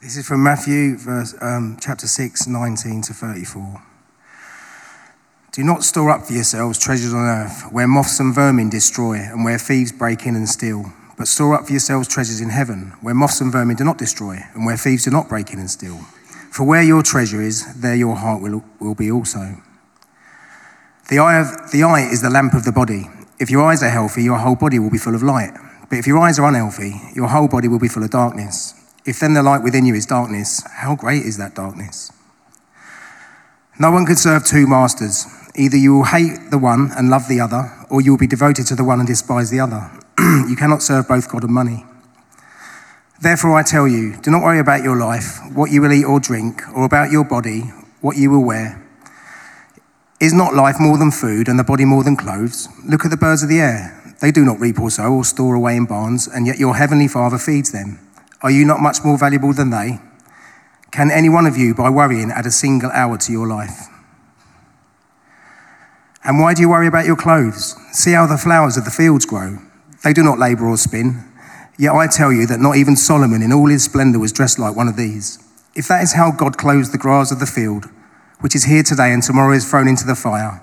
This is from Matthew, verse, um, chapter 6, 19 to 34. Do not store up for yourselves treasures on earth, where moths and vermin destroy, and where thieves break in and steal. But store up for yourselves treasures in heaven, where moths and vermin do not destroy, and where thieves do not break in and steal. For where your treasure is, there your heart will, will be also. The eye, of, the eye is the lamp of the body. If your eyes are healthy, your whole body will be full of light. But if your eyes are unhealthy, your whole body will be full of darkness. If then the light within you is darkness, how great is that darkness? No one can serve two masters. Either you will hate the one and love the other, or you will be devoted to the one and despise the other. you cannot serve both God and money. Therefore, I tell you, do not worry about your life, what you will eat or drink, or about your body, what you will wear. Is not life more than food, and the body more than clothes? Look at the birds of the air. They do not reap or sow or store away in barns, and yet your heavenly Father feeds them. Are you not much more valuable than they? Can any one of you, by worrying, add a single hour to your life? And why do you worry about your clothes? See how the flowers of the fields grow. They do not labor or spin. Yet I tell you that not even Solomon in all his splendor was dressed like one of these. If that is how God clothes the grass of the field, which is here today and tomorrow is thrown into the fire,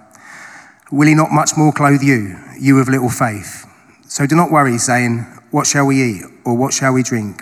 will he not much more clothe you, you of little faith? So do not worry, saying, What shall we eat? Or what shall we drink?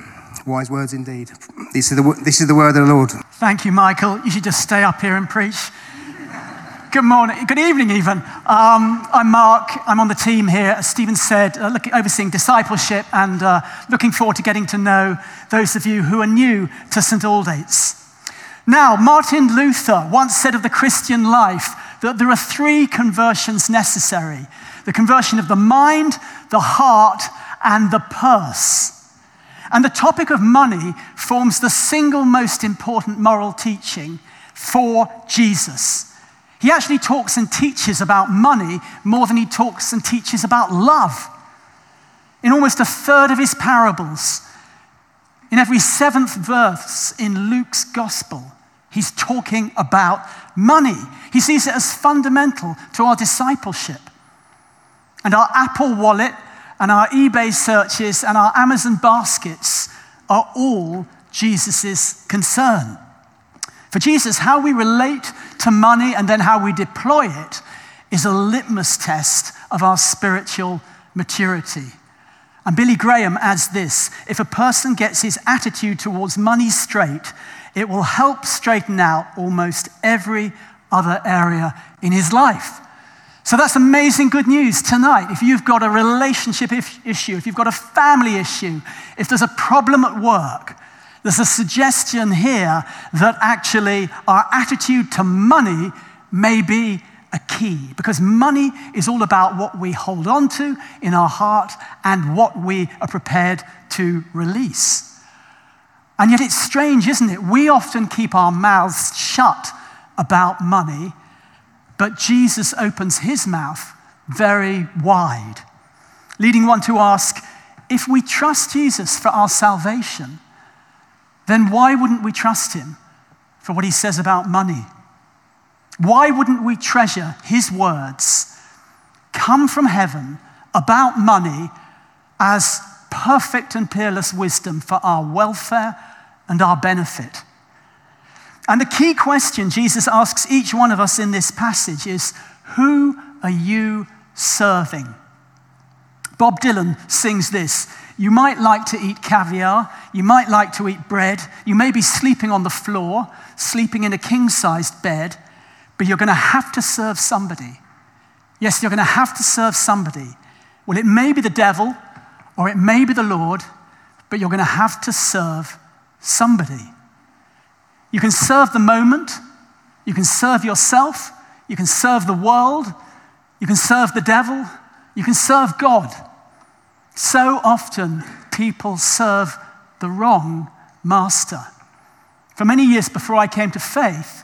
Wise words indeed. This is, the, this is the word of the Lord. Thank you, Michael. You should just stay up here and preach. Good morning, good evening, even. Um, I'm Mark. I'm on the team here, as Stephen said, uh, looking, overseeing discipleship and uh, looking forward to getting to know those of you who are new to St. Aldate's. Now, Martin Luther once said of the Christian life that there are three conversions necessary the conversion of the mind, the heart, and the purse. And the topic of money forms the single most important moral teaching for Jesus. He actually talks and teaches about money more than he talks and teaches about love. In almost a third of his parables, in every seventh verse in Luke's gospel, he's talking about money. He sees it as fundamental to our discipleship. And our Apple wallet and our eBay searches and our Amazon baskets are all Jesus' concern. For Jesus, how we relate to money and then how we deploy it is a litmus test of our spiritual maturity. And Billy Graham adds this if a person gets his attitude towards money straight, it will help straighten out almost every other area in his life. So that's amazing good news tonight. If you've got a relationship issue, if you've got a family issue, if there's a problem at work, there's a suggestion here that actually our attitude to money may be a key because money is all about what we hold on to in our heart and what we are prepared to release. And yet it's strange, isn't it? We often keep our mouths shut about money but Jesus opens his mouth very wide, leading one to ask if we trust Jesus for our salvation, then why wouldn't we trust him for what he says about money? Why wouldn't we treasure his words, come from heaven, about money as perfect and peerless wisdom for our welfare and our benefit? And the key question Jesus asks each one of us in this passage is Who are you serving? Bob Dylan sings this You might like to eat caviar, you might like to eat bread, you may be sleeping on the floor, sleeping in a king sized bed, but you're going to have to serve somebody. Yes, you're going to have to serve somebody. Well, it may be the devil or it may be the Lord, but you're going to have to serve somebody. You can serve the moment, you can serve yourself, you can serve the world, you can serve the devil, you can serve God. So often, people serve the wrong master. For many years before I came to faith,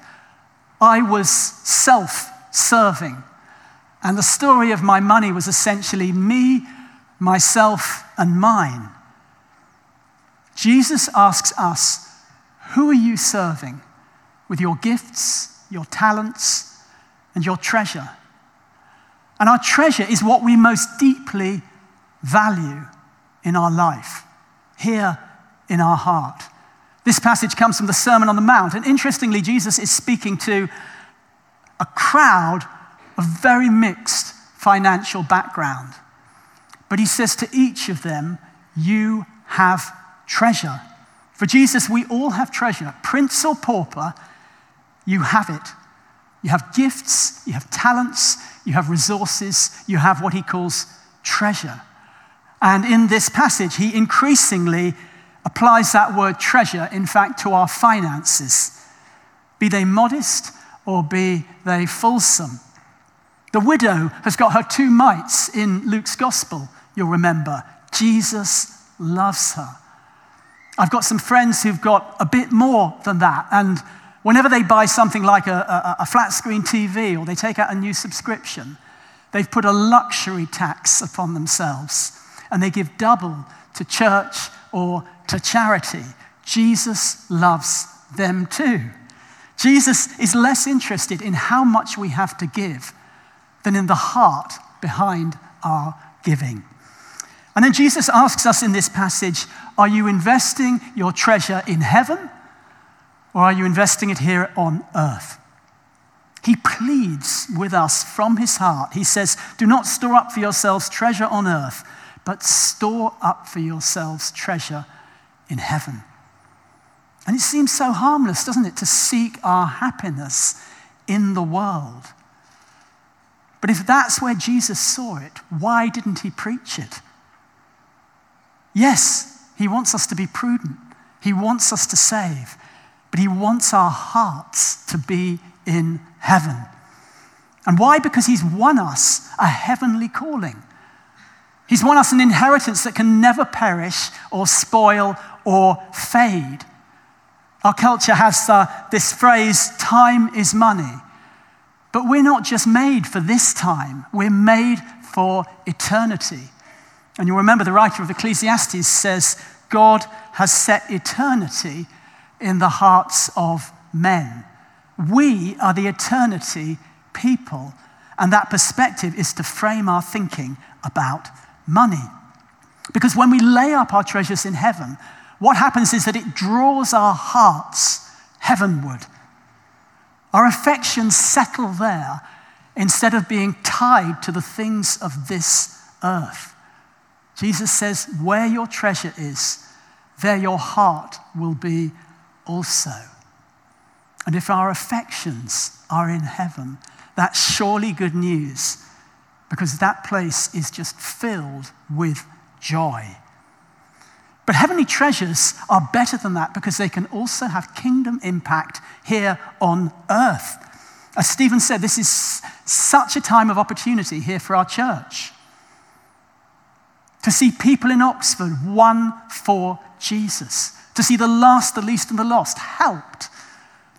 I was self serving. And the story of my money was essentially me, myself, and mine. Jesus asks us, Who are you serving with your gifts, your talents, and your treasure? And our treasure is what we most deeply value in our life, here in our heart. This passage comes from the Sermon on the Mount. And interestingly, Jesus is speaking to a crowd of very mixed financial background. But he says to each of them, You have treasure. For Jesus, we all have treasure. Prince or pauper, you have it. You have gifts, you have talents, you have resources, you have what he calls treasure. And in this passage, he increasingly applies that word treasure, in fact, to our finances, be they modest or be they fulsome. The widow has got her two mites in Luke's gospel, you'll remember. Jesus loves her. I've got some friends who've got a bit more than that, and whenever they buy something like a, a, a flat screen TV or they take out a new subscription, they've put a luxury tax upon themselves and they give double to church or to charity. Jesus loves them too. Jesus is less interested in how much we have to give than in the heart behind our giving. And then Jesus asks us in this passage Are you investing your treasure in heaven or are you investing it here on earth? He pleads with us from his heart. He says, Do not store up for yourselves treasure on earth, but store up for yourselves treasure in heaven. And it seems so harmless, doesn't it, to seek our happiness in the world. But if that's where Jesus saw it, why didn't he preach it? Yes, he wants us to be prudent, he wants us to save, but he wants our hearts to be in heaven. And why? Because he's won us a heavenly calling. He's won us an inheritance that can never perish or spoil or fade. Our culture has uh, this phrase, time is money. But we're not just made for this time, we're made for eternity. And you'll remember the writer of Ecclesiastes says, God has set eternity in the hearts of men. We are the eternity people, and that perspective is to frame our thinking about money. Because when we lay up our treasures in heaven, what happens is that it draws our hearts heavenward. Our affections settle there instead of being tied to the things of this earth. Jesus says, Where your treasure is, there your heart will be also. And if our affections are in heaven, that's surely good news because that place is just filled with joy. But heavenly treasures are better than that because they can also have kingdom impact here on earth. As Stephen said, this is such a time of opportunity here for our church. To see people in Oxford won for Jesus, to see the last, the least, and the lost helped,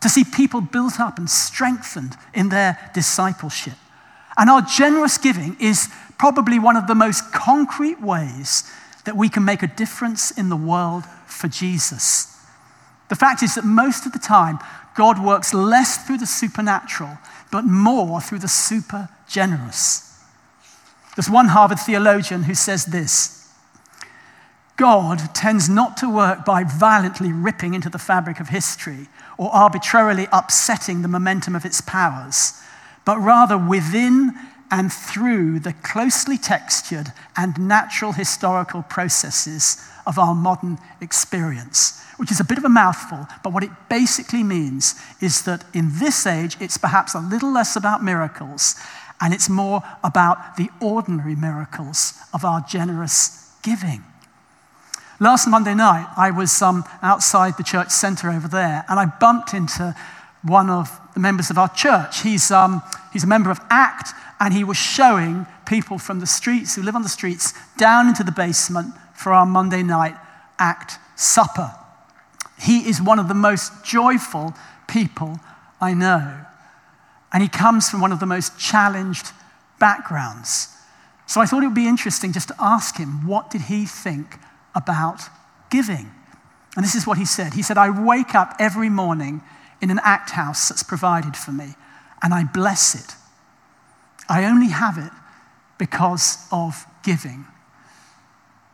to see people built up and strengthened in their discipleship. And our generous giving is probably one of the most concrete ways that we can make a difference in the world for Jesus. The fact is that most of the time, God works less through the supernatural, but more through the super generous. There's one Harvard theologian who says this God tends not to work by violently ripping into the fabric of history or arbitrarily upsetting the momentum of its powers, but rather within and through the closely textured and natural historical processes of our modern experience, which is a bit of a mouthful, but what it basically means is that in this age, it's perhaps a little less about miracles and it's more about the ordinary miracles of our generous giving. Last Monday night, I was um, outside the church centre over there and I bumped into one of the members of our church. He's, um, he's a member of ACT and he was showing people from the streets who live on the streets down into the basement for our Monday night act supper. He is one of the most joyful people I know. And he comes from one of the most challenged backgrounds. So I thought it would be interesting just to ask him what did he think about giving? And this is what he said. He said, I wake up every morning in an act house that's provided for me, and I bless it. I only have it because of giving.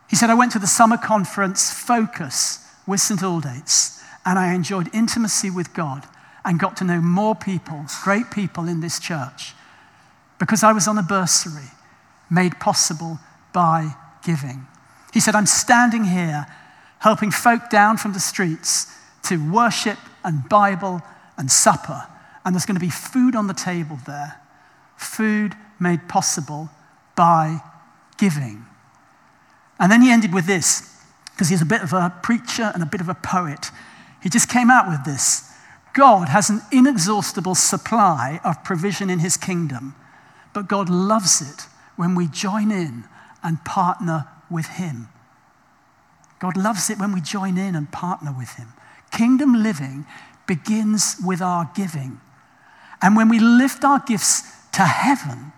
He said, I went to the summer conference Focus with St. Aldate's, and I enjoyed intimacy with God and got to know more people, great people in this church, because I was on a bursary made possible by giving. He said, I'm standing here helping folk down from the streets to worship and Bible and supper, and there's going to be food on the table there. Food made possible by giving. And then he ended with this, because he's a bit of a preacher and a bit of a poet. He just came out with this God has an inexhaustible supply of provision in his kingdom, but God loves it when we join in and partner with him. God loves it when we join in and partner with him. Kingdom living begins with our giving. And when we lift our gifts to heaven,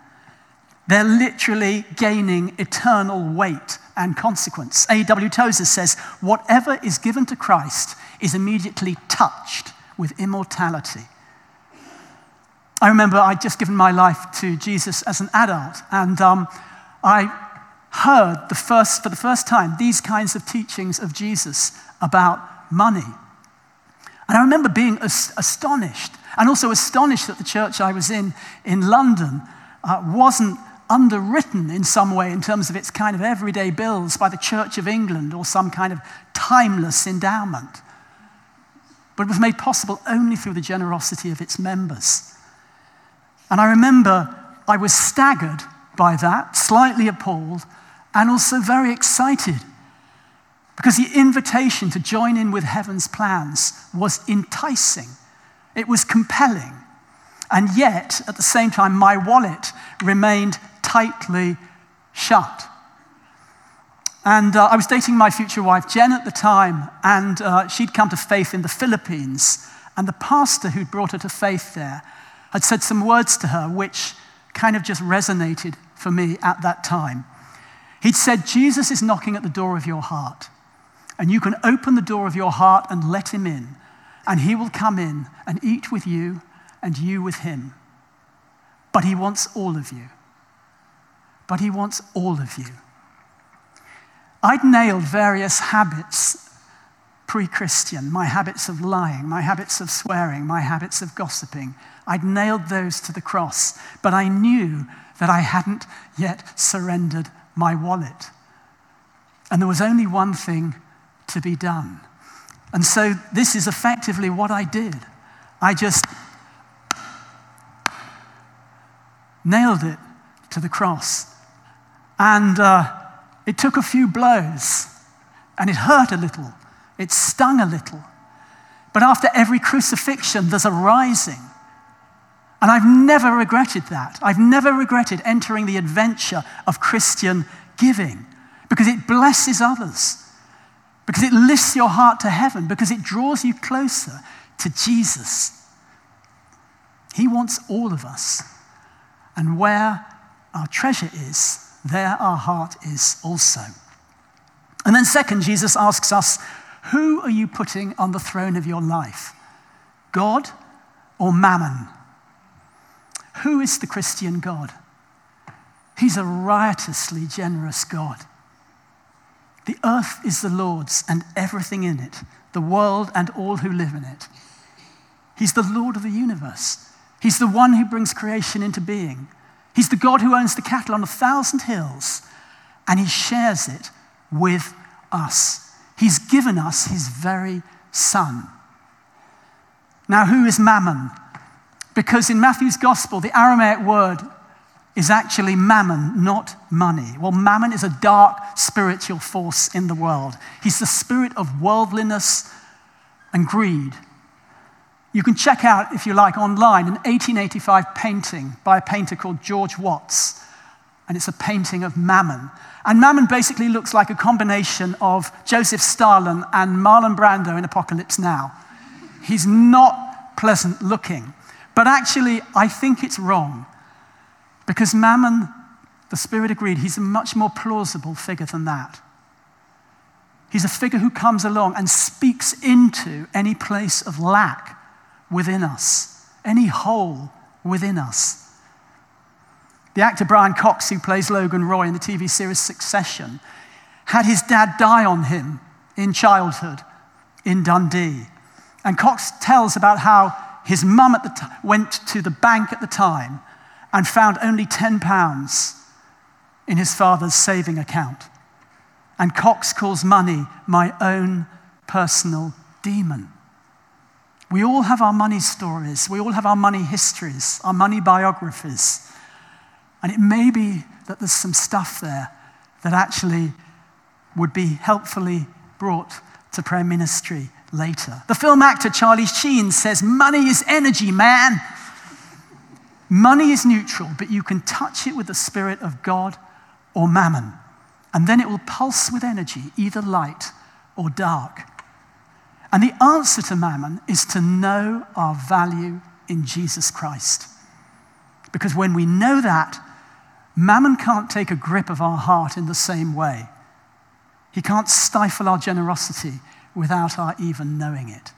they're literally gaining eternal weight and consequence. A.W. Tozer says, Whatever is given to Christ is immediately touched with immortality. I remember I'd just given my life to Jesus as an adult, and um, I heard the first, for the first time these kinds of teachings of Jesus about money. And I remember being astonished, and also astonished that the church I was in in London uh, wasn't underwritten in some way in terms of its kind of everyday bills by the Church of England or some kind of timeless endowment. But it was made possible only through the generosity of its members. And I remember I was staggered by that, slightly appalled, and also very excited. Because the invitation to join in with heaven's plans was enticing, it was compelling. And yet, at the same time, my wallet remained tightly shut. And uh, I was dating my future wife, Jen, at the time, and uh, she'd come to faith in the Philippines. And the pastor who'd brought her to faith there had said some words to her which kind of just resonated for me at that time. He'd said, Jesus is knocking at the door of your heart, and you can open the door of your heart and let him in, and he will come in and eat with you and you with him. But he wants all of you. But he wants all of you. I'd nailed various habits pre Christian my habits of lying, my habits of swearing, my habits of gossiping. I'd nailed those to the cross, but I knew that I hadn't yet surrendered my wallet. And there was only one thing to be done. And so this is effectively what I did. I just nailed it to the cross. And uh, it took a few blows, and it hurt a little, it stung a little. But after every crucifixion, there's a rising. And I've never regretted that. I've never regretted entering the adventure of Christian giving because it blesses others, because it lifts your heart to heaven, because it draws you closer to Jesus. He wants all of us. And where our treasure is, there our heart is also. And then, second, Jesus asks us, Who are you putting on the throne of your life? God or mammon? Who is the Christian God? He's a riotously generous God. The earth is the Lord's and everything in it, the world and all who live in it. He's the Lord of the universe. He's the one who brings creation into being. He's the God who owns the cattle on a thousand hills, and he shares it with us. He's given us his very son. Now, who is mammon? Because in Matthew's gospel, the Aramaic word is actually mammon, not money. Well, mammon is a dark spiritual force in the world. He's the spirit of worldliness and greed. You can check out, if you like, online an 1885 painting by a painter called George Watts. And it's a painting of Mammon. And Mammon basically looks like a combination of Joseph Stalin and Marlon Brando in Apocalypse Now. He's not pleasant looking. But actually, I think it's wrong because Mammon, the Spirit agreed, he's a much more plausible figure than that. He's a figure who comes along and speaks into any place of lack within us, any hole within us. The actor Brian Cox, who plays Logan Roy in the TV series Succession, had his dad die on him in childhood in Dundee. And Cox tells about how his mum at the t- went to the bank at the time and found only 10 pounds in his father's saving account. And Cox calls money my own personal demon. We all have our money stories. We all have our money histories, our money biographies. And it may be that there's some stuff there that actually would be helpfully brought to prayer ministry later. The film actor Charlie Sheen says, Money is energy, man. Money is neutral, but you can touch it with the Spirit of God or mammon, and then it will pulse with energy, either light or dark. And the answer to mammon is to know our value in Jesus Christ. Because when we know that, mammon can't take a grip of our heart in the same way. He can't stifle our generosity without our even knowing it.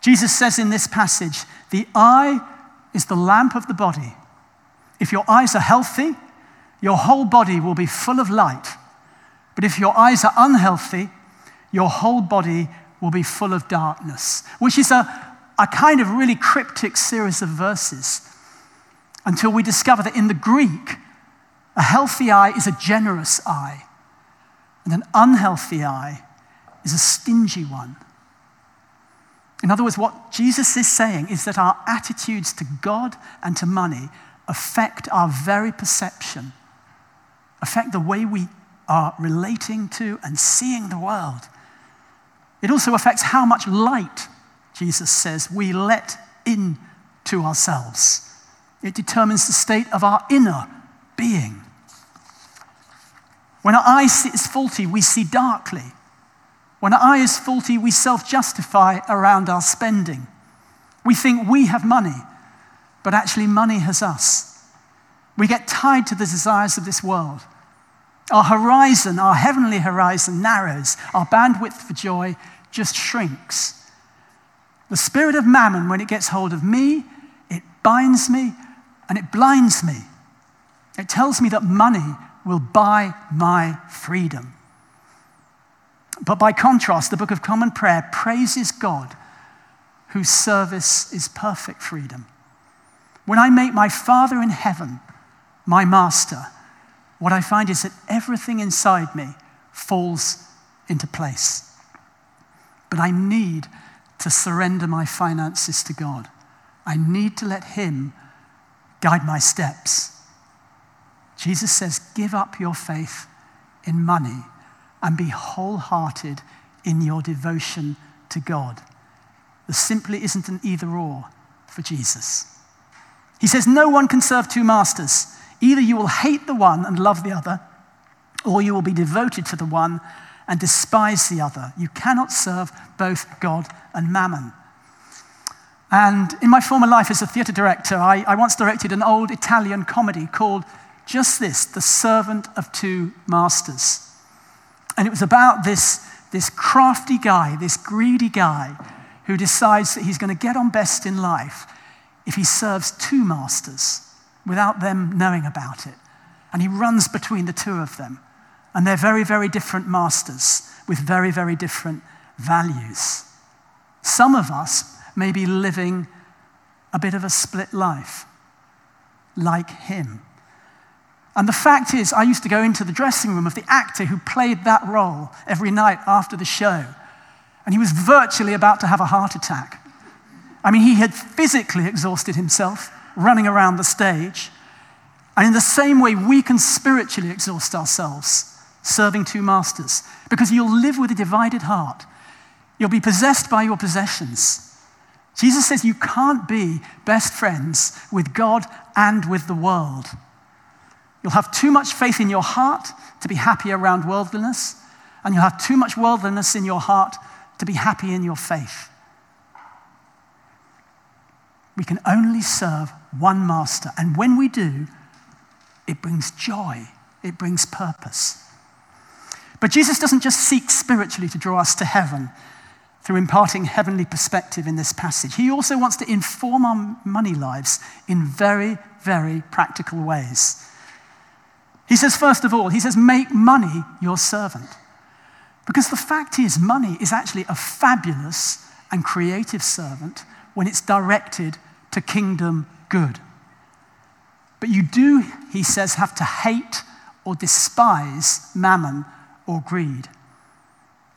Jesus says in this passage, the eye is the lamp of the body. If your eyes are healthy, your whole body will be full of light. But if your eyes are unhealthy, your whole body will be full of darkness, which is a, a kind of really cryptic series of verses until we discover that in the Greek, a healthy eye is a generous eye, and an unhealthy eye is a stingy one. In other words, what Jesus is saying is that our attitudes to God and to money affect our very perception, affect the way we are relating to and seeing the world. It also affects how much light, Jesus says, we let into ourselves. It determines the state of our inner being. When our eye is faulty, we see darkly. When our eye is faulty, we self justify around our spending. We think we have money, but actually, money has us. We get tied to the desires of this world. Our horizon, our heavenly horizon, narrows. Our bandwidth for joy just shrinks. The spirit of mammon, when it gets hold of me, it binds me and it blinds me. It tells me that money will buy my freedom. But by contrast, the Book of Common Prayer praises God whose service is perfect freedom. When I make my Father in heaven my master, what I find is that everything inside me falls into place. But I need to surrender my finances to God. I need to let Him guide my steps. Jesus says, Give up your faith in money and be wholehearted in your devotion to God. There simply isn't an either or for Jesus. He says, No one can serve two masters. Either you will hate the one and love the other, or you will be devoted to the one and despise the other. You cannot serve both God and mammon. And in my former life as a theatre director, I, I once directed an old Italian comedy called just this The Servant of Two Masters. And it was about this, this crafty guy, this greedy guy, who decides that he's going to get on best in life if he serves two masters without them knowing about it. And he runs between the two of them. And they're very, very different masters with very, very different values. Some of us may be living a bit of a split life, like him. And the fact is, I used to go into the dressing room of the actor who played that role every night after the show, and he was virtually about to have a heart attack. I mean, he had physically exhausted himself running around the stage. And in the same way, we can spiritually exhaust ourselves serving two masters because you'll live with a divided heart. You'll be possessed by your possessions. Jesus says you can't be best friends with God and with the world. You'll have too much faith in your heart to be happy around worldliness, and you'll have too much worldliness in your heart to be happy in your faith. We can only serve one master. And when we do, it brings joy, it brings purpose. But Jesus doesn't just seek spiritually to draw us to heaven through imparting heavenly perspective in this passage. He also wants to inform our money lives in very, very practical ways. He says, first of all, he says, make money your servant. Because the fact is, money is actually a fabulous and creative servant when it's directed to kingdom good. But you do, he says, have to hate or despise mammon or greed.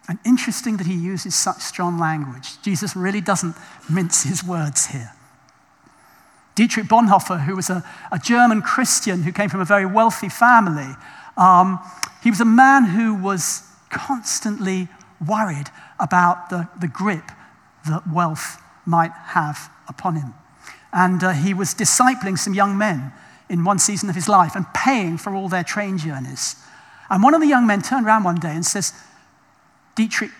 And interesting that he uses such strong language. Jesus really doesn't mince his words here. Dietrich Bonhoeffer, who was a, a German Christian who came from a very wealthy family, um, he was a man who was constantly worried about the, the grip that wealth might have upon him. And uh, he was discipling some young men in one season of his life and paying for all their train journeys. And one of the young men turned around one day and says, Dietrich,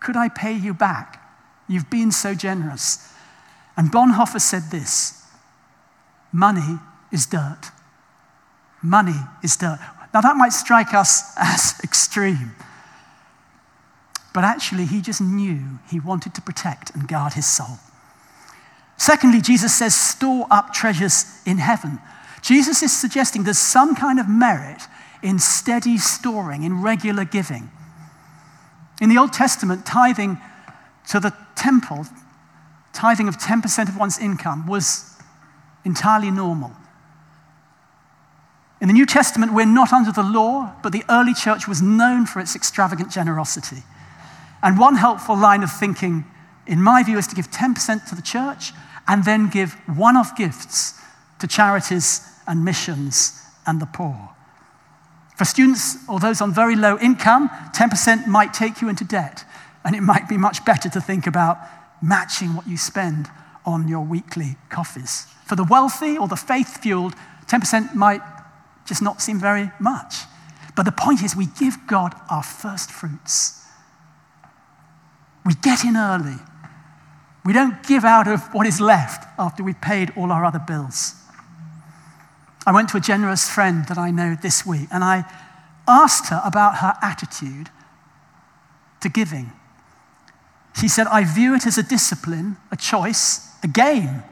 could I pay you back? You've been so generous. And Bonhoeffer said this money is dirt. Money is dirt. Now, that might strike us as extreme. But actually, he just knew he wanted to protect and guard his soul. Secondly, Jesus says, store up treasures in heaven. Jesus is suggesting there's some kind of merit in steady storing, in regular giving. In the Old Testament, tithing to the temple, tithing of 10% of one's income, was entirely normal. In the New Testament, we're not under the law, but the early church was known for its extravagant generosity. And one helpful line of thinking, in my view, is to give 10% to the church and then give one off gifts to charities and missions and the poor. For students or those on very low income, 10% might take you into debt, and it might be much better to think about matching what you spend on your weekly coffees. For the wealthy or the faith fueled, 10% might just not seem very much. But the point is, we give God our first fruits. We get in early. We don't give out of what is left after we've paid all our other bills. I went to a generous friend that I know this week and I asked her about her attitude to giving. She said, I view it as a discipline, a choice, a game,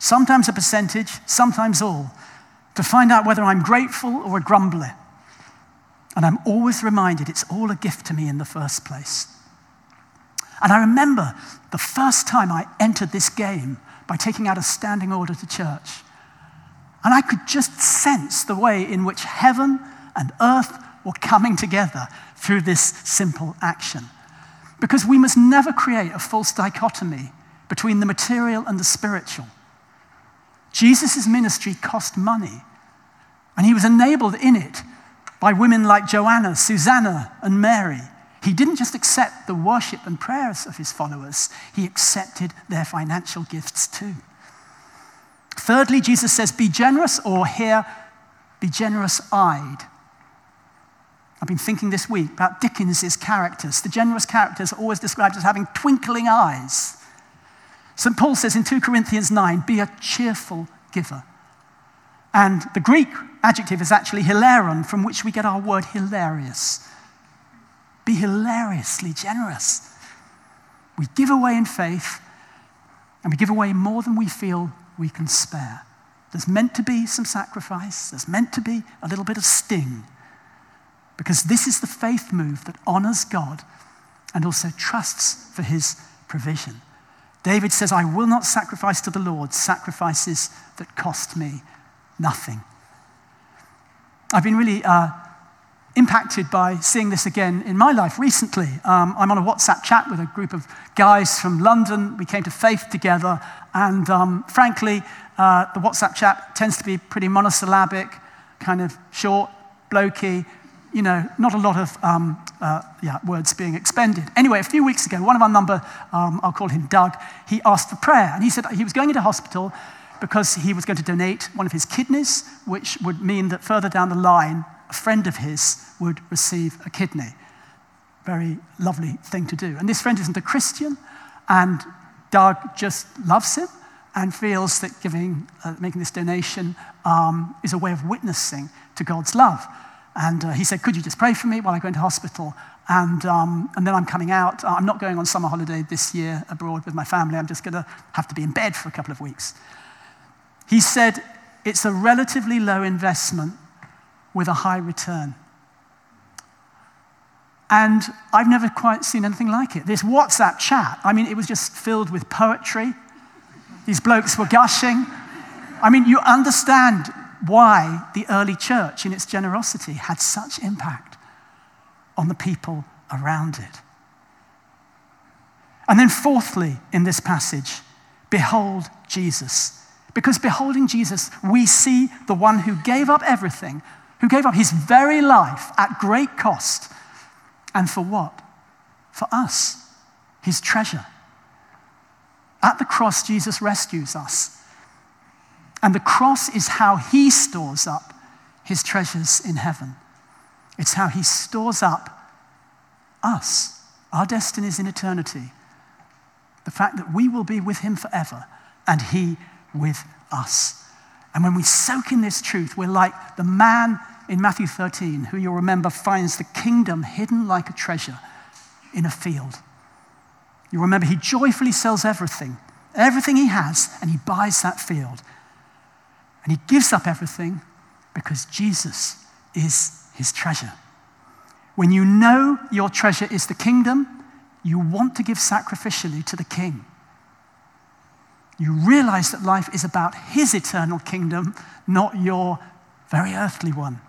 sometimes a percentage, sometimes all, to find out whether I'm grateful or a grumbler. And I'm always reminded it's all a gift to me in the first place. And I remember the first time I entered this game by taking out a standing order to church. And I could just sense the way in which heaven and earth were coming together through this simple action. Because we must never create a false dichotomy between the material and the spiritual. Jesus' ministry cost money, and he was enabled in it by women like Joanna, Susanna, and Mary. He didn't just accept the worship and prayers of his followers, he accepted their financial gifts too. Thirdly, Jesus says, Be generous, or here, be generous eyed. I've been thinking this week about Dickens's characters. The generous characters are always described as having twinkling eyes. St. Paul says in 2 Corinthians 9, Be a cheerful giver. And the Greek adjective is actually hilaron, from which we get our word hilarious. Be hilariously generous. We give away in faith, and we give away more than we feel we can spare. There's meant to be some sacrifice, there's meant to be a little bit of sting, because this is the faith move that honors God and also trusts for his provision. David says, I will not sacrifice to the Lord sacrifices that cost me nothing. I've been really uh, impacted by seeing this again in my life recently. Um, I'm on a WhatsApp chat with a group of guys from London. We came to faith together, and um, frankly, uh, the WhatsApp chat tends to be pretty monosyllabic, kind of short, blokey, you know, not a lot of um, uh, yeah, words being expended. Anyway, a few weeks ago, one of our number, um, I'll call him Doug, he asked for prayer, and he said he was going into hospital because he was going to donate one of his kidneys, which would mean that further down the line, a friend of his would receive a kidney. Very lovely thing to do. And this friend isn't a Christian, and Doug just loves him and feels that giving, uh, making this donation um, is a way of witnessing to God's love. And uh, he said, Could you just pray for me while I go into hospital? And, um, and then I'm coming out. I'm not going on summer holiday this year abroad with my family. I'm just going to have to be in bed for a couple of weeks. He said, It's a relatively low investment with a high return. And I've never quite seen anything like it. This WhatsApp chat, I mean, it was just filled with poetry. These blokes were gushing. I mean, you understand why the early church, in its generosity, had such impact on the people around it. And then, fourthly, in this passage, behold Jesus. Because beholding Jesus, we see the one who gave up everything, who gave up his very life at great cost. And for what? For us, his treasure. At the cross, Jesus rescues us. And the cross is how he stores up his treasures in heaven. It's how he stores up us, our destinies in eternity. The fact that we will be with him forever and he with us. And when we soak in this truth, we're like the man in Matthew 13 who you'll remember finds the kingdom hidden like a treasure in a field. You remember he joyfully sells everything, everything he has, and he buys that field. And he gives up everything because Jesus is his treasure. When you know your treasure is the kingdom, you want to give sacrificially to the king. You realize that life is about his eternal kingdom, not your very earthly one.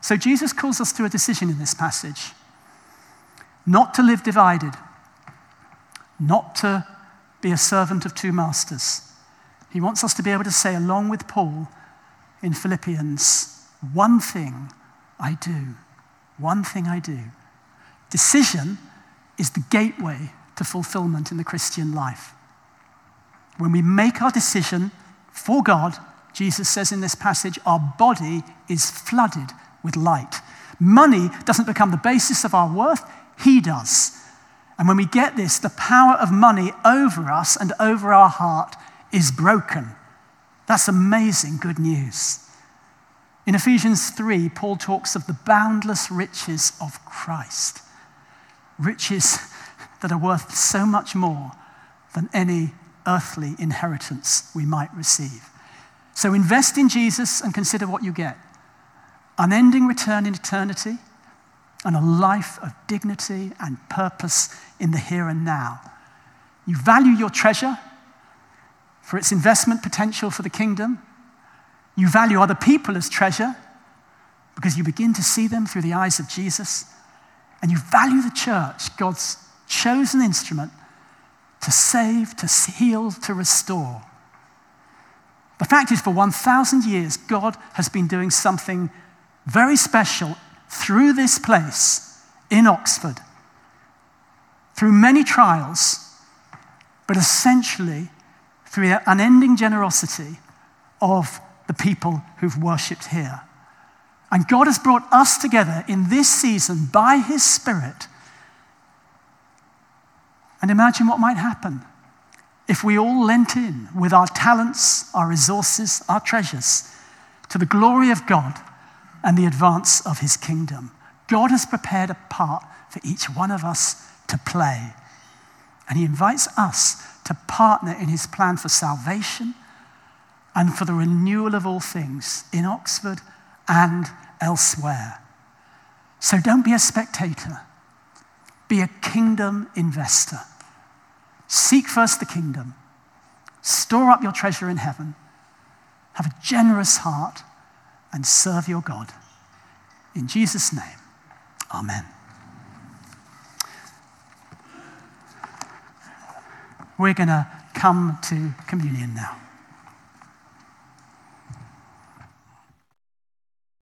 So Jesus calls us to a decision in this passage not to live divided, not to be a servant of two masters he wants us to be able to say, along with Paul in Philippians, one thing I do, one thing I do. Decision is the gateway to fulfillment in the Christian life. When we make our decision for God, Jesus says in this passage, our body is flooded with light. Money doesn't become the basis of our worth, He does. And when we get this, the power of money over us and over our heart is broken. That's amazing good news. In Ephesians 3, Paul talks of the boundless riches of Christ, riches that are worth so much more than any earthly inheritance we might receive. So invest in Jesus and consider what you get unending return in eternity and a life of dignity and purpose in the here and now. You value your treasure for its investment potential for the kingdom. You value other people as treasure because you begin to see them through the eyes of Jesus. And you value the church, God's chosen instrument to save, to heal, to restore. The fact is, for 1,000 years, God has been doing something very special through this place in Oxford, through many trials, but essentially through the unending generosity of the people who've worshipped here. And God has brought us together in this season by His Spirit. And imagine what might happen if we all lent in with our talents, our resources, our treasures to the glory of God and the advance of His kingdom. God has prepared a part for each one of us to play. And He invites us to partner in his plan for salvation and for the renewal of all things in Oxford and elsewhere. So don't be a spectator, be a kingdom investor. Seek first the kingdom, store up your treasure in heaven, have a generous heart, and serve your God. In Jesus' name, amen. We're going to come to communion now.